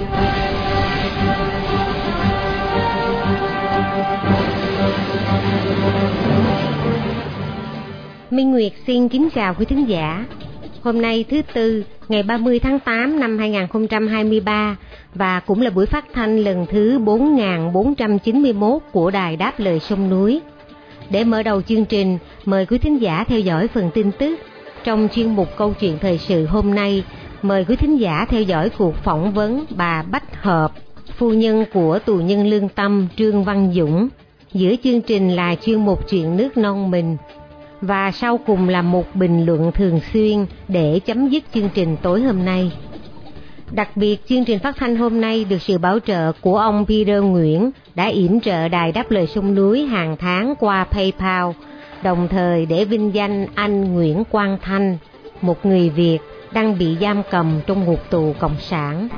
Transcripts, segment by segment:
Minh Nguyệt xin kính chào quý thính giả. Hôm nay thứ Tư, ngày 30 tháng 8 năm 2023 và cũng là buổi phát thanh lần thứ 4491 của Đài Đáp Lời Sông Núi. Để mở đầu chương trình, mời quý thính giả theo dõi phần tin tức. Trong chuyên mục câu chuyện thời sự hôm nay, mời quý thính giả theo dõi cuộc phỏng vấn bà Bách Hợp, phu nhân của tù nhân lương tâm Trương Văn Dũng. Giữa chương trình là chuyên mục chuyện nước non mình và sau cùng là một bình luận thường xuyên để chấm dứt chương trình tối hôm nay. Đặc biệt, chương trình phát thanh hôm nay được sự bảo trợ của ông Peter Nguyễn đã yểm trợ đài đáp lời sông núi hàng tháng qua PayPal, đồng thời để vinh danh anh Nguyễn Quang Thanh, một người Việt đang bị giam cầm trong ngục tù Cộng sản.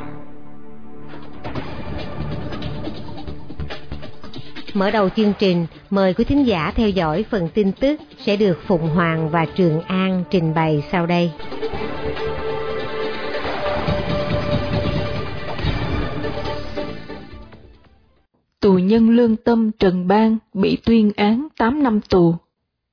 Mở đầu chương trình, mời quý thính giả theo dõi phần tin tức sẽ được Phụng Hoàng và Trường An trình bày sau đây. Tù nhân lương tâm Trần Bang bị tuyên án 8 năm tù.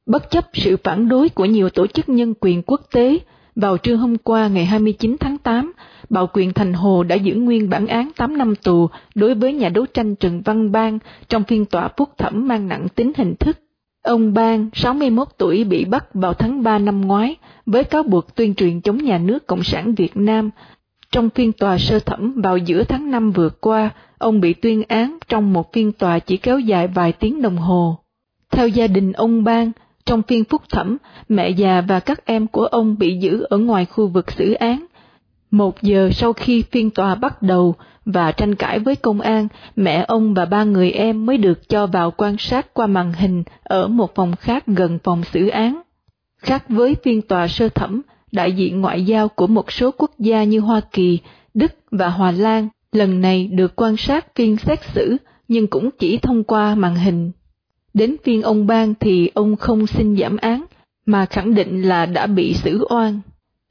Bất chấp sự phản đối của nhiều tổ chức nhân quyền quốc tế, vào trưa hôm qua ngày 29 tháng 8, Bảo quyền Thành Hồ đã giữ nguyên bản án 8 năm tù đối với nhà đấu tranh Trần Văn Bang trong phiên tòa phúc thẩm mang nặng tính hình thức. Ông Bang, 61 tuổi bị bắt vào tháng 3 năm ngoái với cáo buộc tuyên truyền chống nhà nước Cộng sản Việt Nam. Trong phiên tòa sơ thẩm vào giữa tháng 5 vừa qua, ông bị tuyên án trong một phiên tòa chỉ kéo dài vài tiếng đồng hồ. Theo gia đình ông Bang, trong phiên phúc thẩm, mẹ già và các em của ông bị giữ ở ngoài khu vực xử án. Một giờ sau khi phiên tòa bắt đầu và tranh cãi với công an, mẹ ông và ba người em mới được cho vào quan sát qua màn hình ở một phòng khác gần phòng xử án. Khác với phiên tòa sơ thẩm, đại diện ngoại giao của một số quốc gia như Hoa Kỳ, Đức và Hòa Lan lần này được quan sát phiên xét xử nhưng cũng chỉ thông qua màn hình. Đến phiên ông Bang thì ông không xin giảm án, mà khẳng định là đã bị xử oan.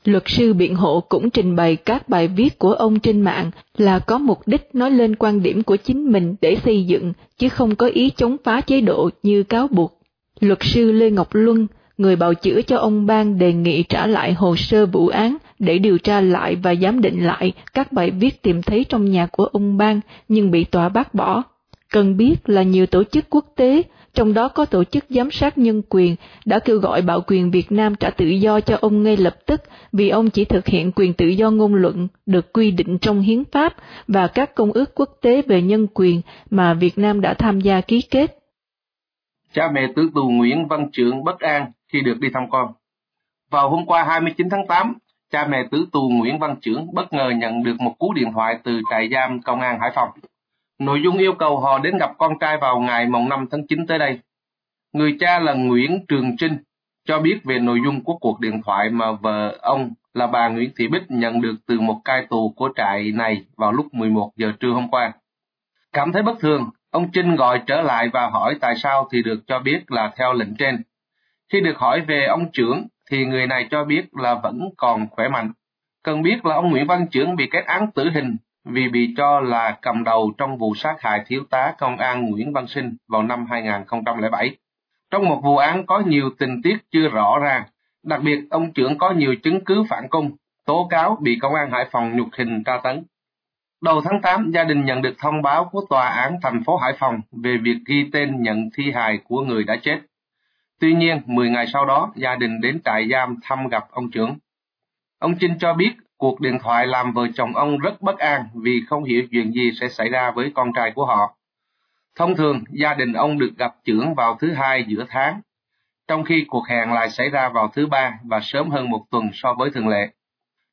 Luật sư biện hộ cũng trình bày các bài viết của ông trên mạng là có mục đích nói lên quan điểm của chính mình để xây dựng, chứ không có ý chống phá chế độ như cáo buộc. Luật sư Lê Ngọc Luân, người bào chữa cho ông Bang đề nghị trả lại hồ sơ vụ án để điều tra lại và giám định lại các bài viết tìm thấy trong nhà của ông Bang nhưng bị tòa bác bỏ. Cần biết là nhiều tổ chức quốc tế trong đó có tổ chức giám sát nhân quyền, đã kêu gọi bảo quyền Việt Nam trả tự do cho ông ngay lập tức vì ông chỉ thực hiện quyền tự do ngôn luận được quy định trong hiến pháp và các công ước quốc tế về nhân quyền mà Việt Nam đã tham gia ký kết. Cha mẹ tử tù Nguyễn Văn Trượng bất an khi được đi thăm con. Vào hôm qua 29 tháng 8, cha mẹ tử tù Nguyễn Văn Trưởng bất ngờ nhận được một cú điện thoại từ trại giam công an Hải Phòng. Nội dung yêu cầu họ đến gặp con trai vào ngày mùng 5 tháng 9 tới đây. Người cha là Nguyễn Trường Trinh cho biết về nội dung của cuộc điện thoại mà vợ ông là bà Nguyễn Thị Bích nhận được từ một cai tù của trại này vào lúc 11 giờ trưa hôm qua. Cảm thấy bất thường, ông Trinh gọi trở lại và hỏi tại sao thì được cho biết là theo lệnh trên. Khi được hỏi về ông trưởng thì người này cho biết là vẫn còn khỏe mạnh. Cần biết là ông Nguyễn Văn Trưởng bị kết án tử hình vì bị cho là cầm đầu trong vụ sát hại thiếu tá công an Nguyễn Văn Sinh vào năm 2007. Trong một vụ án có nhiều tình tiết chưa rõ ràng, đặc biệt ông trưởng có nhiều chứng cứ phản cung tố cáo bị công an Hải Phòng nhục hình tra tấn. Đầu tháng 8, gia đình nhận được thông báo của tòa án thành phố Hải Phòng về việc ghi tên nhận thi hài của người đã chết. Tuy nhiên, 10 ngày sau đó, gia đình đến trại giam thăm gặp ông trưởng. Ông Trinh cho biết Cuộc điện thoại làm vợ chồng ông rất bất an vì không hiểu chuyện gì sẽ xảy ra với con trai của họ. Thông thường, gia đình ông được gặp trưởng vào thứ hai giữa tháng, trong khi cuộc hẹn lại xảy ra vào thứ ba và sớm hơn một tuần so với thường lệ.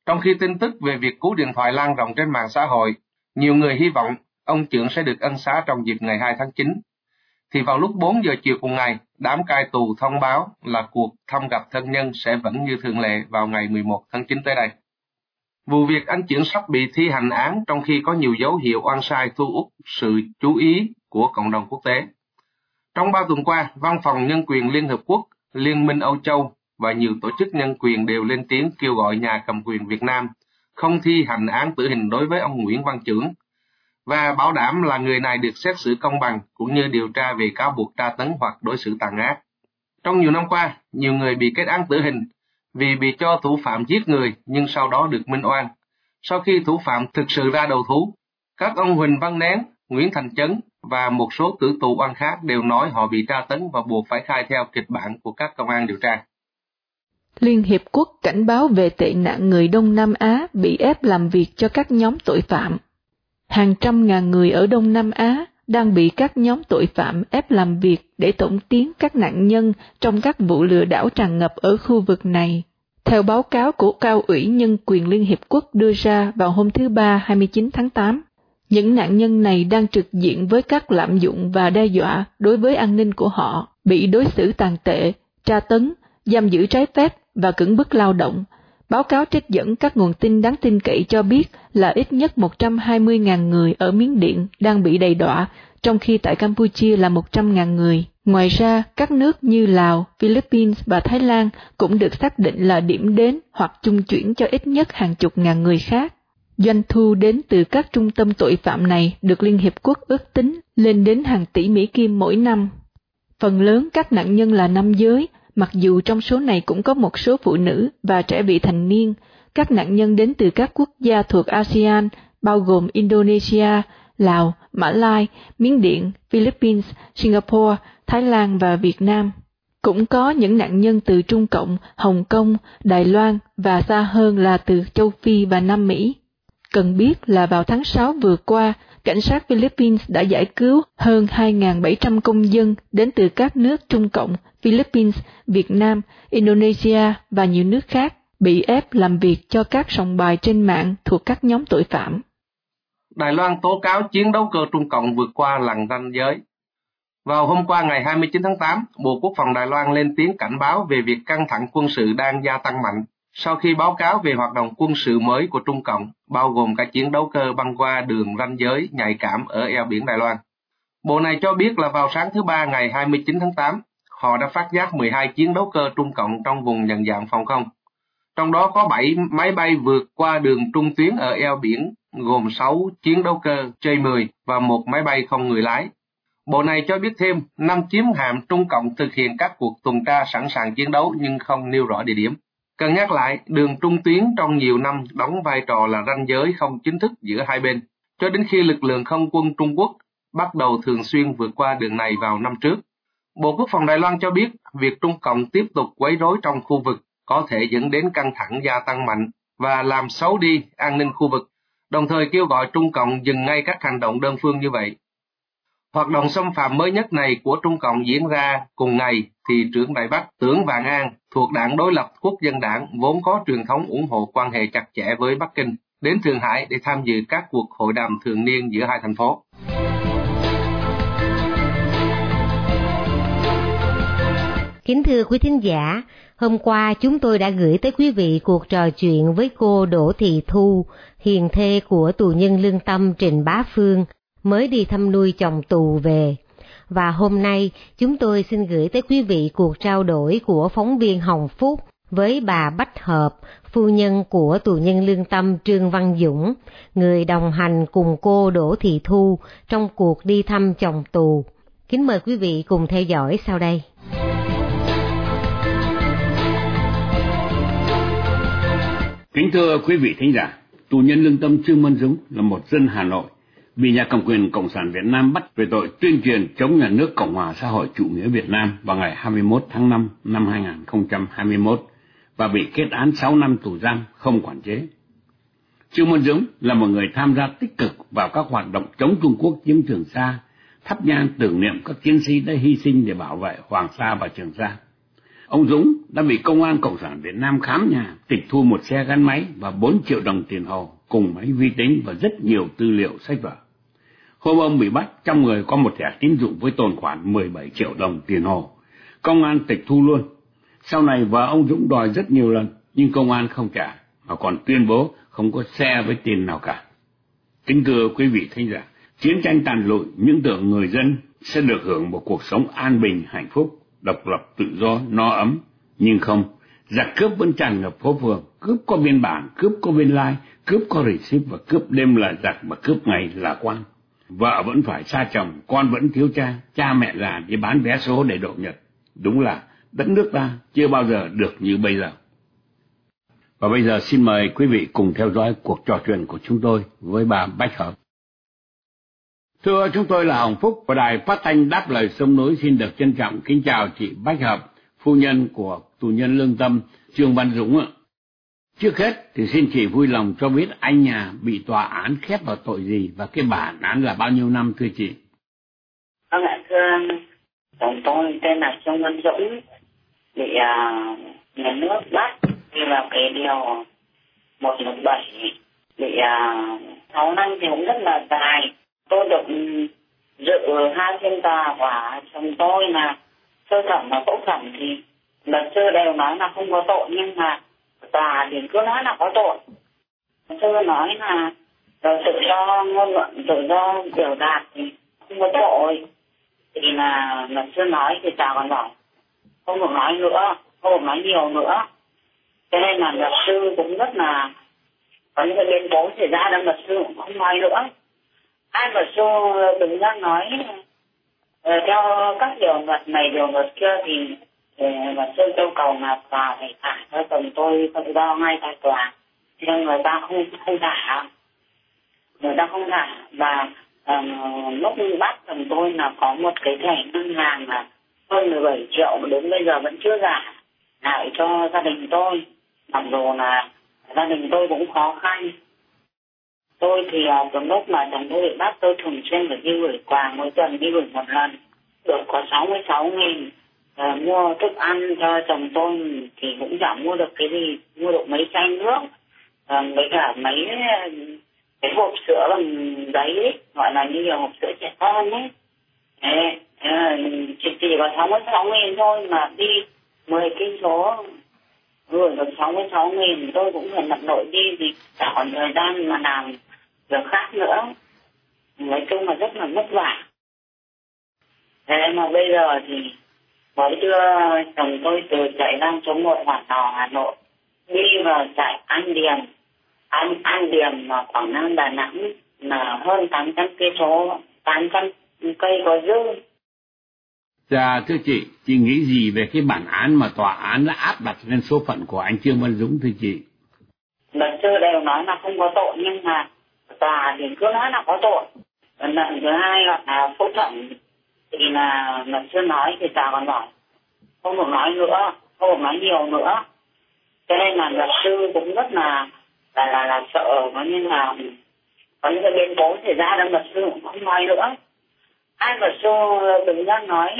Trong khi tin tức về việc cú điện thoại lan rộng trên mạng xã hội, nhiều người hy vọng ông trưởng sẽ được ân xá trong dịp ngày 2 tháng 9. Thì vào lúc 4 giờ chiều cùng ngày, đám cai tù thông báo là cuộc thăm gặp thân nhân sẽ vẫn như thường lệ vào ngày 11 tháng 9 tới đây. Vụ việc anh chuyển sắp bị thi hành án trong khi có nhiều dấu hiệu oan sai thu hút sự chú ý của cộng đồng quốc tế. Trong ba tuần qua, Văn phòng Nhân quyền Liên Hợp Quốc, Liên minh Âu Châu và nhiều tổ chức nhân quyền đều lên tiếng kêu gọi nhà cầm quyền Việt Nam không thi hành án tử hình đối với ông Nguyễn Văn Trưởng và bảo đảm là người này được xét xử công bằng cũng như điều tra về cáo buộc tra tấn hoặc đối xử tàn ác. Trong nhiều năm qua, nhiều người bị kết án tử hình vì bị cho thủ phạm giết người nhưng sau đó được minh oan. Sau khi thủ phạm thực sự ra đầu thú, các ông Huỳnh Văn Nén, Nguyễn Thành Chấn và một số tử tù oan khác đều nói họ bị tra tấn và buộc phải khai theo kịch bản của các công an điều tra. Liên Hiệp Quốc cảnh báo về tệ nạn người Đông Nam Á bị ép làm việc cho các nhóm tội phạm. Hàng trăm ngàn người ở Đông Nam Á đang bị các nhóm tội phạm ép làm việc để tổng tiến các nạn nhân trong các vụ lừa đảo tràn ngập ở khu vực này. Theo báo cáo của Cao ủy Nhân quyền Liên Hiệp Quốc đưa ra vào hôm thứ Ba 29 tháng 8, những nạn nhân này đang trực diện với các lạm dụng và đe dọa đối với an ninh của họ, bị đối xử tàn tệ, tra tấn, giam giữ trái phép và cưỡng bức lao động. Báo cáo trích dẫn các nguồn tin đáng tin cậy cho biết là ít nhất 120.000 người ở Miến Điện đang bị đầy đọa, trong khi tại Campuchia là 100.000 người. Ngoài ra, các nước như Lào, Philippines và Thái Lan cũng được xác định là điểm đến hoặc trung chuyển cho ít nhất hàng chục ngàn người khác. Doanh thu đến từ các trung tâm tội phạm này được Liên Hiệp Quốc ước tính lên đến hàng tỷ Mỹ Kim mỗi năm. Phần lớn các nạn nhân là nam giới, mặc dù trong số này cũng có một số phụ nữ và trẻ vị thành niên, các nạn nhân đến từ các quốc gia thuộc ASEAN, bao gồm Indonesia, Lào, Mã Lai, Miến Điện, Philippines, Singapore, Thái Lan và Việt Nam. Cũng có những nạn nhân từ Trung Cộng, Hồng Kông, Đài Loan và xa hơn là từ châu Phi và Nam Mỹ. Cần biết là vào tháng 6 vừa qua, cảnh sát Philippines đã giải cứu hơn 2.700 công dân đến từ các nước Trung Cộng, Philippines, Việt Nam, Indonesia và nhiều nước khác bị ép làm việc cho các sòng bài trên mạng thuộc các nhóm tội phạm. Đài Loan tố cáo chiến đấu cơ Trung Cộng vượt qua lằn ranh giới. Vào hôm qua ngày 29 tháng 8, Bộ Quốc phòng Đài Loan lên tiếng cảnh báo về việc căng thẳng quân sự đang gia tăng mạnh sau khi báo cáo về hoạt động quân sự mới của Trung Cộng, bao gồm cả chiến đấu cơ băng qua đường ranh giới nhạy cảm ở eo biển Đài Loan. Bộ này cho biết là vào sáng thứ Ba ngày 29 tháng 8, họ đã phát giác 12 chiến đấu cơ Trung Cộng trong vùng nhận dạng phòng không. Trong đó có 7 máy bay vượt qua đường trung tuyến ở eo biển, gồm 6 chiến đấu cơ J-10 và một máy bay không người lái. Bộ này cho biết thêm, năm chiếm hạm Trung Cộng thực hiện các cuộc tuần tra sẵn sàng chiến đấu nhưng không nêu rõ địa điểm. Cần nhắc lại, đường trung tuyến trong nhiều năm đóng vai trò là ranh giới không chính thức giữa hai bên, cho đến khi lực lượng không quân Trung Quốc bắt đầu thường xuyên vượt qua đường này vào năm trước. Bộ Quốc phòng Đài Loan cho biết, việc Trung Cộng tiếp tục quấy rối trong khu vực có thể dẫn đến căng thẳng gia tăng mạnh và làm xấu đi an ninh khu vực, đồng thời kêu gọi Trung Cộng dừng ngay các hành động đơn phương như vậy. Hoạt động xâm phạm mới nhất này của Trung Cộng diễn ra cùng ngày thì trưởng Đại Bắc Tưởng Vạn An thuộc đảng đối lập Quốc dân đảng vốn có truyền thống ủng hộ quan hệ chặt chẽ với Bắc Kinh, đến Thượng Hải để tham dự các cuộc hội đàm thường niên giữa hai thành phố. Kính thưa quý thính giả, hôm qua chúng tôi đã gửi tới quý vị cuộc trò chuyện với cô Đỗ Thị Thu, hiền thê của tù nhân lương tâm Trình Bá Phương, mới đi thăm nuôi chồng tù về. Và hôm nay chúng tôi xin gửi tới quý vị cuộc trao đổi của phóng viên Hồng Phúc với bà Bách Hợp, phu nhân của tù nhân lương tâm Trương Văn Dũng, người đồng hành cùng cô Đỗ Thị Thu trong cuộc đi thăm chồng tù. Kính mời quý vị cùng theo dõi sau đây. Kính thưa quý vị thính giả, tù nhân lương tâm Trương Văn Dũng là một dân Hà Nội bị nhà cầm quyền Cộng sản Việt Nam bắt về tội tuyên truyền chống nhà nước Cộng hòa xã hội chủ nghĩa Việt Nam vào ngày 21 tháng 5 năm 2021 và bị kết án 6 năm tù giam không quản chế. Trương Văn Dũng là một người tham gia tích cực vào các hoạt động chống Trung Quốc chiếm Trường Sa, thắp nhang tưởng niệm các chiến sĩ đã hy sinh để bảo vệ Hoàng Sa và Trường Sa. Ông Dũng đã bị Công an Cộng sản Việt Nam khám nhà, tịch thu một xe gắn máy và 4 triệu đồng tiền hồ cùng máy vi tính và rất nhiều tư liệu sách vở. Hôm ông bị bắt, trong người có một thẻ tín dụng với tồn khoản 17 triệu đồng tiền hồ. Công an tịch thu luôn. Sau này vợ ông Dũng đòi rất nhiều lần, nhưng công an không trả, mà còn tuyên bố không có xe với tiền nào cả. Kính thưa quý vị thính giả, chiến tranh tàn lụi, những tưởng người dân sẽ được hưởng một cuộc sống an bình, hạnh phúc, độc lập, tự do, no ấm. Nhưng không, giặc cướp vẫn tràn ngập phố phường, cướp có biên bản, cướp có biên lai, like, cướp có receipt và cướp đêm là giặc mà cướp ngày là quan. Vợ vẫn phải xa chồng, con vẫn thiếu cha, cha mẹ già đi bán vé số để độ nhật. Đúng là đất nước ta chưa bao giờ được như bây giờ. Và bây giờ xin mời quý vị cùng theo dõi cuộc trò chuyện của chúng tôi với bà Bách Hợp. Thưa chúng tôi là Hồng Phúc và Đài Phát thanh Đáp Lời Sông Núi xin được trân trọng kính chào chị Bách Hợp, phu nhân của tù nhân lương tâm Trương Văn Dũng ạ. Trước hết thì xin chị vui lòng cho biết anh nhà bị tòa án khép vào tội gì và cái bản án là bao nhiêu năm thưa chị? Vâng ạ, thưa chồng tôi tên là Trương Văn Dũng, bị uh, nhà nước bắt đi vào cái điều 117, bị à, uh, 6 năm thì cũng rất là dài. Tôi được dự hai phiên tòa của chồng tôi là sơ thẩm và phúc thẩm thì luật sư đều nói là không có tội nhưng mà tòa thì cứ nói là có tội. Sư nói là ờ, tự do, ngôn luận tự do, biểu đạt thì không có tội. Thì là luật sư nói thì tòa còn bảo, không được nói nữa, không được nói nhiều nữa. Cho nên là luật sư cũng rất là, có những cái biến cố xảy ra nên luật sư cũng không nói nữa. Ai luật sư đứng ra nói ờ, theo các điều luật này, điều luật kia thì mà tôi yêu cầu là tòa phải trả cho chồng tôi tự do ngay tại tòa. Nhưng người ta không không thả người ta không thả và um, ờ, lúc bắt chồng tôi là có một cái thẻ ngân hàng là hơn 17 triệu mà đến bây giờ vẫn chưa trả lại cho gia đình tôi. Mặc dù là gia đình tôi cũng khó khăn. Tôi thì ờ, từ lúc mà chồng tôi bị bắt tôi thường xuyên phải đi gửi quà mỗi tuần đi gửi một lần. Được có 66 nghìn à, mua thức ăn cho chồng tôi thì cũng chẳng mua được cái gì mua được mấy chai nước ờ, à, với cả mấy cái hộp sữa bằng giấy ấy, gọi là như là hộp sữa trẻ con ấy. Ê, à, ờ, chỉ, chỉ có sáu mươi sáu nghìn thôi mà đi 10 cây số gửi được sáu mươi sáu nghìn tôi cũng phải lặn nội đi thì cả còn thời gian mà làm việc khác nữa. Nói chung là rất là vất vả. Thế mà bây giờ thì mới đưa chồng tôi từ trại giam số một Hòa Tò Hà Nội đi vào trại An Điềm An An Điềm mà Quảng Nam Đà Nẵng là hơn 800 cây số 800 cây có dư Dạ thưa chị, chị nghĩ gì về cái bản án mà tòa án đã áp đặt lên số phận của anh Trương Văn Dũng thưa chị? Luật sư đều nói là không có tội nhưng mà tòa thì cứ nói là có tội. Lần thứ hai là phúc thẩm thì là luật sư nói thì tòa còn bảo không được nói nữa không được nói nhiều nữa. Cho nên là luật sư cũng rất là là là, là sợ có như là có những cái biến cố xảy ra nên luật sư cũng không nói nữa. Ai luật sư đứng ra nói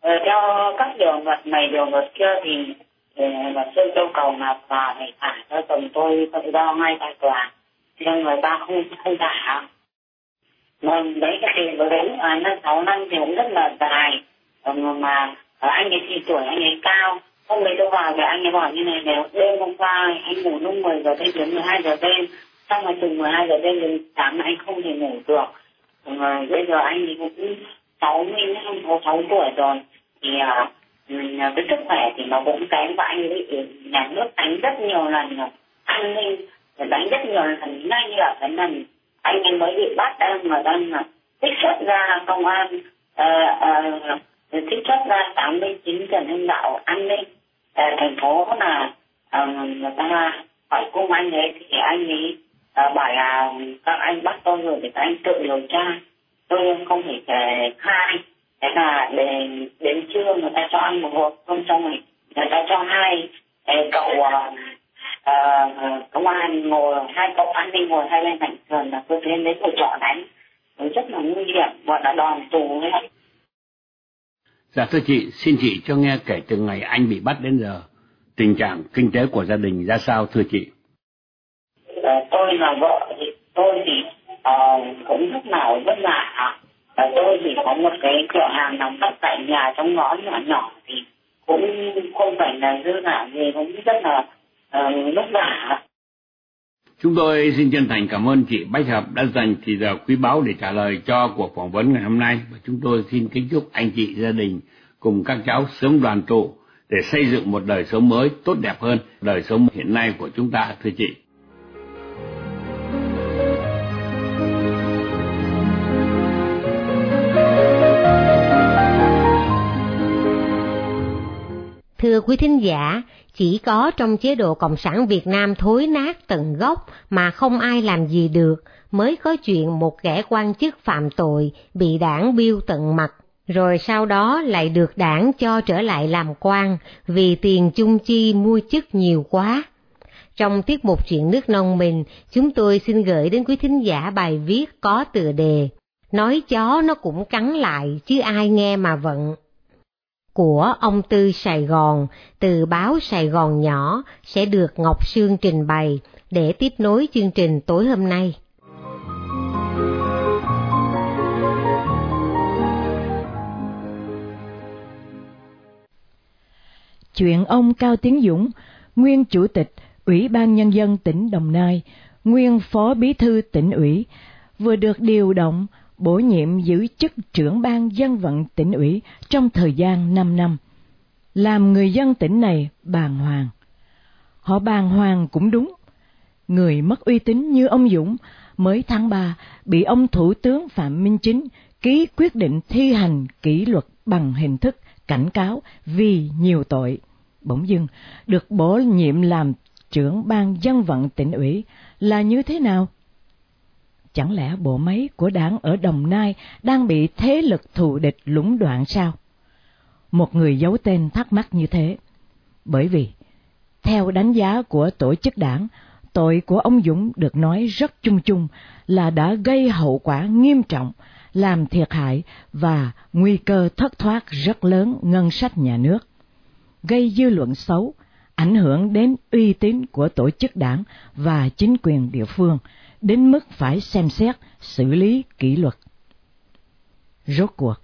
ờ, theo các điều luật này điều luật kia thì ờ, luật sư yêu cầu là tòa phải thả cho chồng tôi tự do ngay tại tòa. Nhưng người ta không không thả. Vâng, đấy cái tiền của đấy à, năm sáu năm thì cũng rất là dài. Ờ, mà à, anh ấy thì tuổi anh ấy cao. Hôm đấy tôi vào thì anh ấy bảo như này nếu đêm hôm qua anh ngủ lúc 10 giờ đêm đến 12 giờ đêm xong rồi từ 12 giờ đêm đến sáng anh không thể ngủ được. Ờ, mà bây giờ anh ấy cũng 60 năm có 6 tuổi rồi. Thì à, cái à, sức khỏe thì nó cũng kém và anh ấy ừ, nhà nước đánh rất nhiều lần an ninh đánh rất nhiều lần ngay như là cái lần anh em mới bị bắt đang mà đang à, trích xuất ra công an ờ, ờ, uh, uh, trích xuất ra 89 trần hưng đạo an ninh. Uh, thành phố là uh, người ta hỏi cung anh ấy thì anh ấy uh, bảo là các anh bắt tôi rồi thì các anh tự điều tra. Tôi không thể uh, khai. Thế là đến đến trưa người ta cho ăn một hộp không xong rồi người ta cho hai cậu uh, công an ngồi hai cậu an ninh ngồi hai bên cạnh sườn là tôi lên đấy tôi trọ đánh. Rất là nguy hiểm bọn đã đòn tù ấy Dạ thưa chị, xin chị cho nghe kể từ ngày anh bị bắt đến giờ, tình trạng kinh tế của gia đình ra sao thưa chị? À, tôi là vợ thì tôi thì uh, cũng lúc nào vất vả. Và tôi thì có một cái cửa hàng nằm đất tại nhà trong ngõ nhỏ nhỏ thì cũng không phải là dư giả gì cũng rất là vất vả Chúng tôi xin chân thành cảm ơn chị Bách Hợp đã dành thời giờ quý báu để trả lời cho cuộc phỏng vấn ngày hôm nay và chúng tôi xin kính chúc anh chị gia đình cùng các cháu sớm đoàn tụ để xây dựng một đời sống mới tốt đẹp hơn đời sống hiện nay của chúng ta thưa chị. Thưa quý thính giả, chỉ có trong chế độ Cộng sản Việt Nam thối nát tận gốc mà không ai làm gì được, mới có chuyện một kẻ quan chức phạm tội bị đảng biêu tận mặt, rồi sau đó lại được đảng cho trở lại làm quan vì tiền chung chi mua chức nhiều quá. Trong tiết mục chuyện nước nông mình, chúng tôi xin gửi đến quý thính giả bài viết có tựa đề Nói chó nó cũng cắn lại chứ ai nghe mà vận của ông Tư Sài Gòn từ báo Sài Gòn nhỏ sẽ được Ngọc Sương trình bày để tiếp nối chương trình tối hôm nay. Chuyện ông Cao Tiến Dũng, nguyên chủ tịch Ủy ban Nhân dân tỉnh Đồng Nai, nguyên phó bí thư tỉnh ủy, vừa được điều động bổ nhiệm giữ chức trưởng ban dân vận tỉnh ủy trong thời gian 5 năm, làm người dân tỉnh này bàng hoàng. Họ bàng hoàng cũng đúng. Người mất uy tín như ông Dũng mới tháng 3 bị ông Thủ tướng Phạm Minh Chính ký quyết định thi hành kỷ luật bằng hình thức cảnh cáo vì nhiều tội. Bỗng dưng được bổ nhiệm làm trưởng ban dân vận tỉnh ủy là như thế nào? Chẳng lẽ bộ máy của đảng ở Đồng Nai đang bị thế lực thù địch lũng đoạn sao? Một người giấu tên thắc mắc như thế. Bởi vì, theo đánh giá của tổ chức đảng, tội của ông Dũng được nói rất chung chung là đã gây hậu quả nghiêm trọng, làm thiệt hại và nguy cơ thất thoát rất lớn ngân sách nhà nước, gây dư luận xấu, ảnh hưởng đến uy tín của tổ chức đảng và chính quyền địa phương, đến mức phải xem xét, xử lý kỷ luật. Rốt cuộc,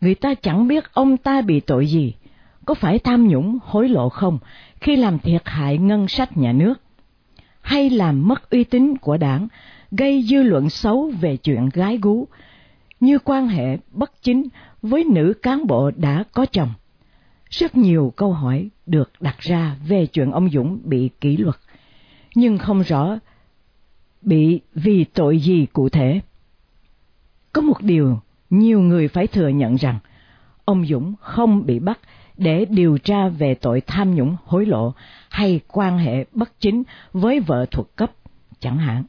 người ta chẳng biết ông ta bị tội gì, có phải tham nhũng hối lộ không khi làm thiệt hại ngân sách nhà nước, hay làm mất uy tín của đảng, gây dư luận xấu về chuyện gái gú, như quan hệ bất chính với nữ cán bộ đã có chồng. Rất nhiều câu hỏi được đặt ra về chuyện ông Dũng bị kỷ luật, nhưng không rõ bị vì tội gì cụ thể. Có một điều nhiều người phải thừa nhận rằng ông Dũng không bị bắt để điều tra về tội tham nhũng hối lộ hay quan hệ bất chính với vợ thuộc cấp chẳng hạn.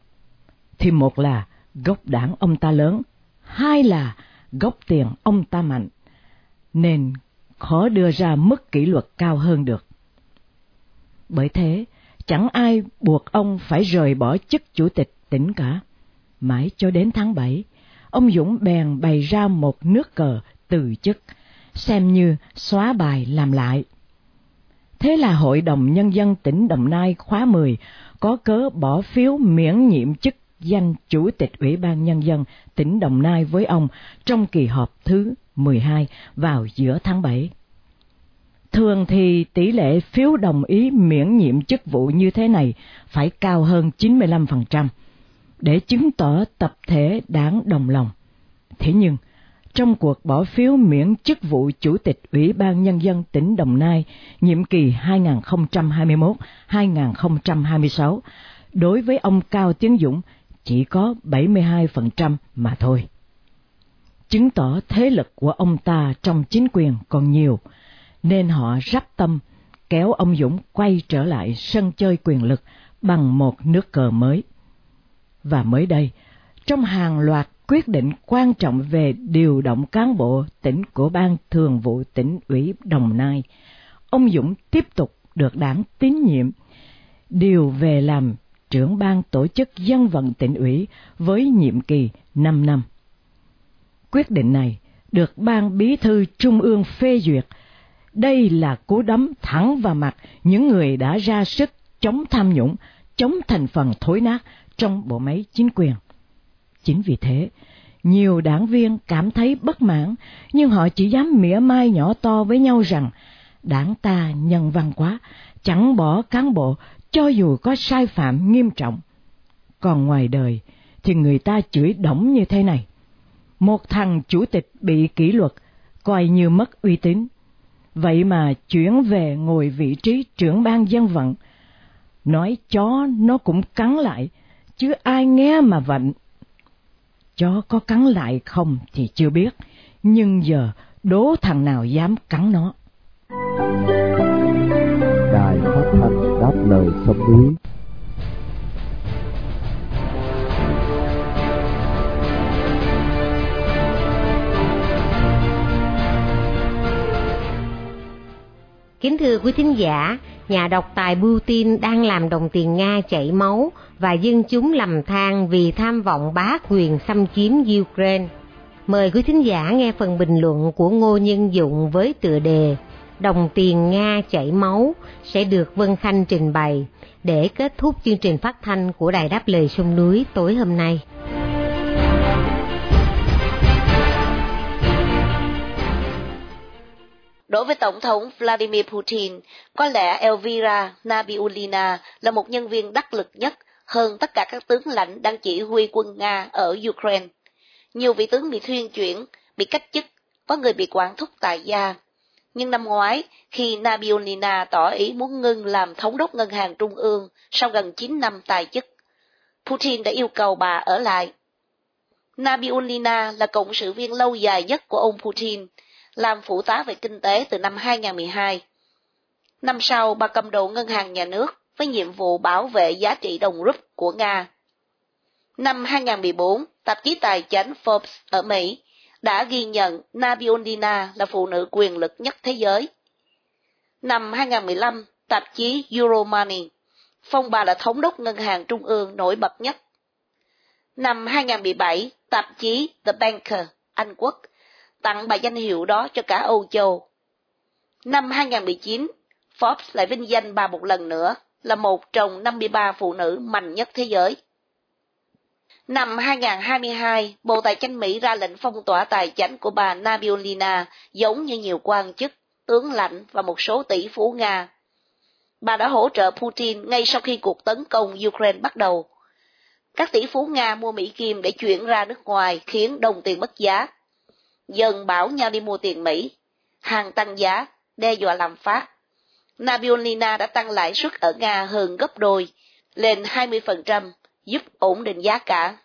Thì một là gốc đảng ông ta lớn, hai là gốc tiền ông ta mạnh, nên khó đưa ra mức kỷ luật cao hơn được. Bởi thế, chẳng ai buộc ông phải rời bỏ chức chủ tịch tỉnh cả. Mãi cho đến tháng 7, ông Dũng bèn bày ra một nước cờ từ chức, xem như xóa bài làm lại. Thế là Hội đồng Nhân dân tỉnh Đồng Nai khóa 10 có cớ bỏ phiếu miễn nhiệm chức danh Chủ tịch Ủy ban Nhân dân tỉnh Đồng Nai với ông trong kỳ họp thứ 12 vào giữa tháng 7. Thường thì tỷ lệ phiếu đồng ý miễn nhiệm chức vụ như thế này phải cao hơn 95%, để chứng tỏ tập thể đảng đồng lòng. Thế nhưng, trong cuộc bỏ phiếu miễn chức vụ Chủ tịch Ủy ban Nhân dân tỉnh Đồng Nai nhiệm kỳ 2021-2026, đối với ông Cao Tiến Dũng chỉ có 72% mà thôi. Chứng tỏ thế lực của ông ta trong chính quyền còn nhiều, nên họ rắp tâm kéo ông Dũng quay trở lại sân chơi quyền lực bằng một nước cờ mới. Và mới đây, trong hàng loạt quyết định quan trọng về điều động cán bộ tỉnh của ban thường vụ tỉnh ủy Đồng Nai, ông Dũng tiếp tục được đảng tín nhiệm, điều về làm trưởng ban tổ chức dân vận tỉnh ủy với nhiệm kỳ 5 năm. Quyết định này được ban bí thư trung ương phê duyệt. Đây là cú đấm thẳng vào mặt những người đã ra sức chống tham nhũng, chống thành phần thối nát trong bộ máy chính quyền. Chính vì thế, nhiều đảng viên cảm thấy bất mãn, nhưng họ chỉ dám mỉa mai nhỏ to với nhau rằng đảng ta nhân văn quá, chẳng bỏ cán bộ cho dù có sai phạm nghiêm trọng. Còn ngoài đời thì người ta chửi đổng như thế này. Một thằng chủ tịch bị kỷ luật, coi như mất uy tín. Vậy mà chuyển về ngồi vị trí trưởng ban dân vận, nói chó nó cũng cắn lại, chứ ai nghe mà vận. Chó có cắn lại không thì chưa biết, nhưng giờ đố thằng nào dám cắn nó. Đài phát thanh đáp lời sông núi Kính thưa quý thính giả, nhà độc tài Putin đang làm đồng tiền Nga chảy máu và dân chúng lầm than vì tham vọng bá quyền xâm chiếm Ukraine. Mời quý thính giả nghe phần bình luận của Ngô Nhân Dụng với tựa đề Đồng tiền Nga chảy máu sẽ được Vân Khanh trình bày để kết thúc chương trình phát thanh của Đài Đáp Lời Sông Núi tối hôm nay. Đối với Tổng thống Vladimir Putin, có lẽ Elvira Nabiulina là một nhân viên đắc lực nhất hơn tất cả các tướng lãnh đang chỉ huy quân Nga ở Ukraine. Nhiều vị tướng bị thuyên chuyển, bị cách chức, có người bị quản thúc tại gia. Nhưng năm ngoái, khi Nabiulina tỏ ý muốn ngưng làm thống đốc ngân hàng trung ương sau gần 9 năm tài chức, Putin đã yêu cầu bà ở lại. Nabiulina là cộng sự viên lâu dài nhất của ông Putin, làm phụ tá về kinh tế từ năm 2012. Năm sau, bà cầm đầu ngân hàng nhà nước với nhiệm vụ bảo vệ giá trị đồng rúp của Nga. Năm 2014, tạp chí tài chính Forbes ở Mỹ đã ghi nhận Nabiondina là phụ nữ quyền lực nhất thế giới. Năm 2015, tạp chí Euromoney phong bà là thống đốc ngân hàng trung ương nổi bật nhất. Năm 2017, tạp chí The Banker, Anh Quốc, tặng bà danh hiệu đó cho cả Âu Châu. Năm 2019, Forbes lại vinh danh bà một lần nữa là một trong 53 phụ nữ mạnh nhất thế giới. Năm 2022, Bộ Tài chính Mỹ ra lệnh phong tỏa tài chính của bà Nabiulina giống như nhiều quan chức, tướng lãnh và một số tỷ phú Nga. Bà đã hỗ trợ Putin ngay sau khi cuộc tấn công Ukraine bắt đầu. Các tỷ phú Nga mua Mỹ Kim để chuyển ra nước ngoài khiến đồng tiền mất giá. Dần bảo nhau đi mua tiền Mỹ. Hàng tăng giá, đe dọa làm phát. Nabiolina đã tăng lãi suất ở Nga hơn gấp đôi, lên 20%, giúp ổn định giá cả.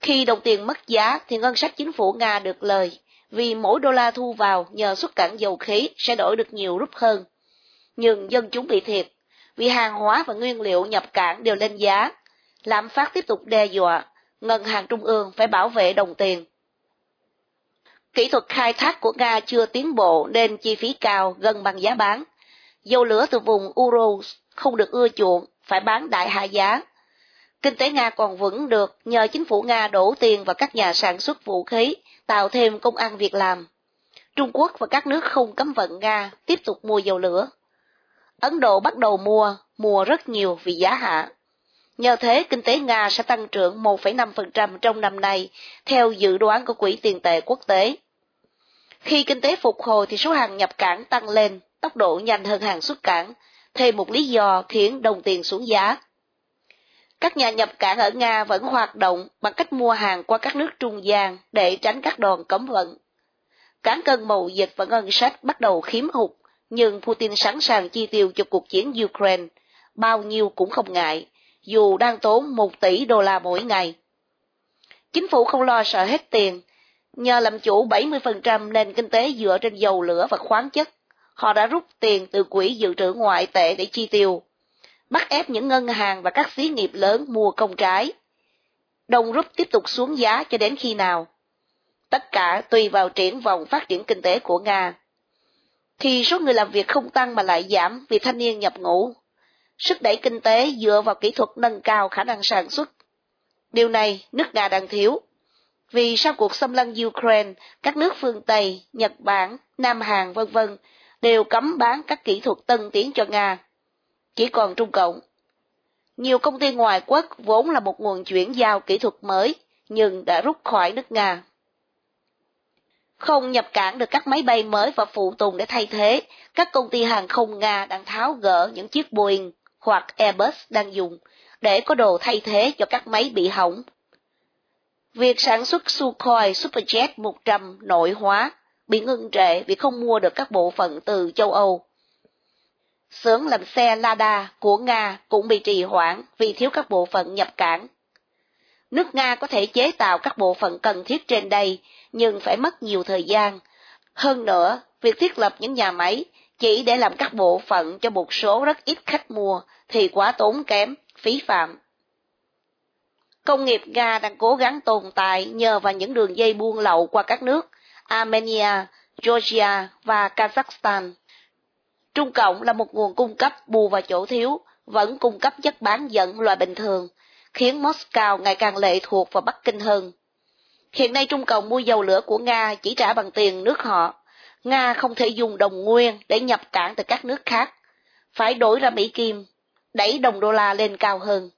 Khi đồng tiền mất giá thì ngân sách chính phủ Nga được lời, vì mỗi đô la thu vào nhờ xuất cảng dầu khí sẽ đổi được nhiều rúp hơn. Nhưng dân chúng bị thiệt, vì hàng hóa và nguyên liệu nhập cảng đều lên giá, lạm phát tiếp tục đe dọa, ngân hàng trung ương phải bảo vệ đồng tiền. Kỹ thuật khai thác của Nga chưa tiến bộ nên chi phí cao gần bằng giá bán. Dầu lửa từ vùng Urals không được ưa chuộng, phải bán đại hạ giá. Kinh tế Nga còn vững được nhờ chính phủ Nga đổ tiền vào các nhà sản xuất vũ khí, tạo thêm công ăn việc làm. Trung Quốc và các nước không cấm vận Nga tiếp tục mua dầu lửa. Ấn Độ bắt đầu mua, mua rất nhiều vì giá hạ. Nhờ thế, kinh tế Nga sẽ tăng trưởng 1,5% trong năm nay, theo dự đoán của Quỹ tiền tệ quốc tế. Khi kinh tế phục hồi thì số hàng nhập cảng tăng lên, tốc độ nhanh hơn hàng xuất cảng, thêm một lý do khiến đồng tiền xuống giá. Các nhà nhập cảng ở Nga vẫn hoạt động bằng cách mua hàng qua các nước trung gian để tránh các đòn cấm vận. Cán cân mậu dịch và ngân sách bắt đầu khiếm hụt, nhưng Putin sẵn sàng chi tiêu cho cuộc chiến Ukraine, bao nhiêu cũng không ngại, dù đang tốn 1 tỷ đô la mỗi ngày. Chính phủ không lo sợ hết tiền, nhờ làm chủ 70% nền kinh tế dựa trên dầu lửa và khoáng chất, họ đã rút tiền từ quỹ dự trữ ngoại tệ để chi tiêu, bắt ép những ngân hàng và các xí nghiệp lớn mua công trái. Đồng rút tiếp tục xuống giá cho đến khi nào? Tất cả tùy vào triển vọng phát triển kinh tế của Nga. Khi số người làm việc không tăng mà lại giảm vì thanh niên nhập ngũ, sức đẩy kinh tế dựa vào kỹ thuật nâng cao khả năng sản xuất. Điều này nước Nga đang thiếu. Vì sau cuộc xâm lăng Ukraine, các nước phương Tây, Nhật Bản, Nam Hàn vân vân đều cấm bán các kỹ thuật tân tiến cho Nga. Chỉ còn Trung Cộng. Nhiều công ty ngoại quốc vốn là một nguồn chuyển giao kỹ thuật mới, nhưng đã rút khỏi nước Nga. Không nhập cảng được các máy bay mới và phụ tùng để thay thế, các công ty hàng không Nga đang tháo gỡ những chiếc Boeing hoặc Airbus đang dùng để có đồ thay thế cho các máy bị hỏng. Việc sản xuất Sukhoi Superjet 100 nội hóa bị ngưng trệ vì không mua được các bộ phận từ châu Âu. Xưởng làm xe Lada của Nga cũng bị trì hoãn vì thiếu các bộ phận nhập cảng. Nước Nga có thể chế tạo các bộ phận cần thiết trên đây, nhưng phải mất nhiều thời gian. Hơn nữa, việc thiết lập những nhà máy chỉ để làm các bộ phận cho một số rất ít khách mua thì quá tốn kém, phí phạm. Công nghiệp Nga đang cố gắng tồn tại nhờ vào những đường dây buôn lậu qua các nước Armenia, Georgia và Kazakhstan. Trung Cộng là một nguồn cung cấp bù vào chỗ thiếu, vẫn cung cấp chất bán dẫn loại bình thường, khiến Moscow ngày càng lệ thuộc vào Bắc Kinh hơn. Hiện nay Trung Cộng mua dầu lửa của Nga chỉ trả bằng tiền nước họ. Nga không thể dùng đồng nguyên để nhập cảng từ các nước khác, phải đổi ra Mỹ Kim, đẩy đồng đô la lên cao hơn.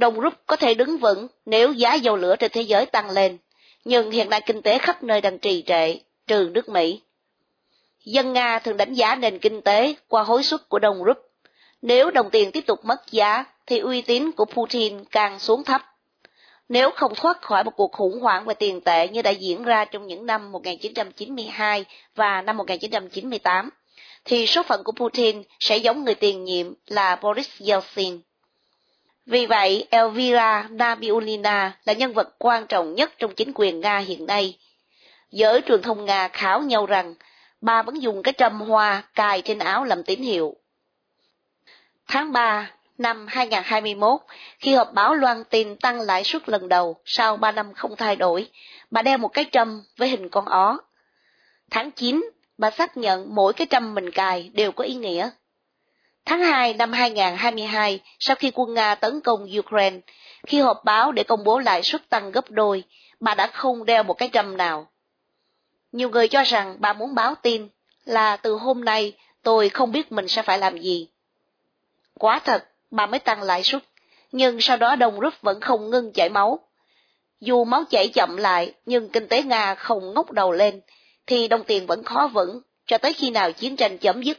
Đồng rúp có thể đứng vững nếu giá dầu lửa trên thế giới tăng lên, nhưng hiện nay kinh tế khắp nơi đang trì trệ, trừ nước Mỹ. Dân Nga thường đánh giá nền kinh tế qua hối suất của đồng rúp. Nếu đồng tiền tiếp tục mất giá, thì uy tín của Putin càng xuống thấp. Nếu không thoát khỏi một cuộc khủng hoảng về tiền tệ như đã diễn ra trong những năm 1992 và năm 1998, thì số phận của Putin sẽ giống người tiền nhiệm là Boris Yeltsin. Vì vậy, Elvira Nabiulina là nhân vật quan trọng nhất trong chính quyền Nga hiện nay. Giới truyền thông Nga khảo nhau rằng bà vẫn dùng cái trầm hoa cài trên áo làm tín hiệu. Tháng 3 năm 2021, khi họp báo loan tin tăng lãi suất lần đầu sau 3 năm không thay đổi, bà đeo một cái trâm với hình con ó. Tháng 9, bà xác nhận mỗi cái trâm mình cài đều có ý nghĩa. Tháng 2 năm 2022, sau khi quân Nga tấn công Ukraine, khi họp báo để công bố lãi suất tăng gấp đôi, bà đã không đeo một cái trâm nào. Nhiều người cho rằng bà muốn báo tin là từ hôm nay tôi không biết mình sẽ phải làm gì. Quá thật, bà mới tăng lãi suất, nhưng sau đó đồng rút vẫn không ngưng chảy máu. Dù máu chảy chậm lại, nhưng kinh tế Nga không ngóc đầu lên, thì đồng tiền vẫn khó vững cho tới khi nào chiến tranh chấm dứt.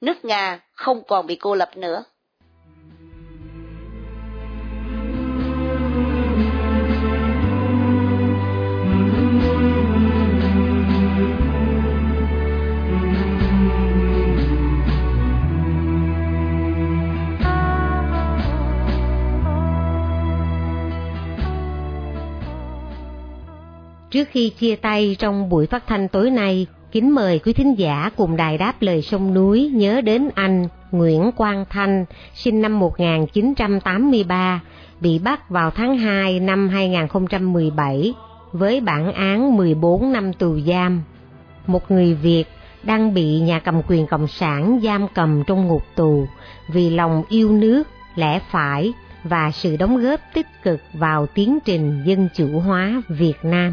Nước Nga không còn bị cô lập nữa. Trước khi chia tay trong buổi phát thanh tối nay, kính mời quý thính giả cùng đài đáp lời sông núi nhớ đến anh Nguyễn Quang Thanh, sinh năm 1983, bị bắt vào tháng 2 năm 2017 với bản án 14 năm tù giam. Một người Việt đang bị nhà cầm quyền Cộng sản giam cầm trong ngục tù vì lòng yêu nước, lẽ phải và sự đóng góp tích cực vào tiến trình dân chủ hóa Việt Nam.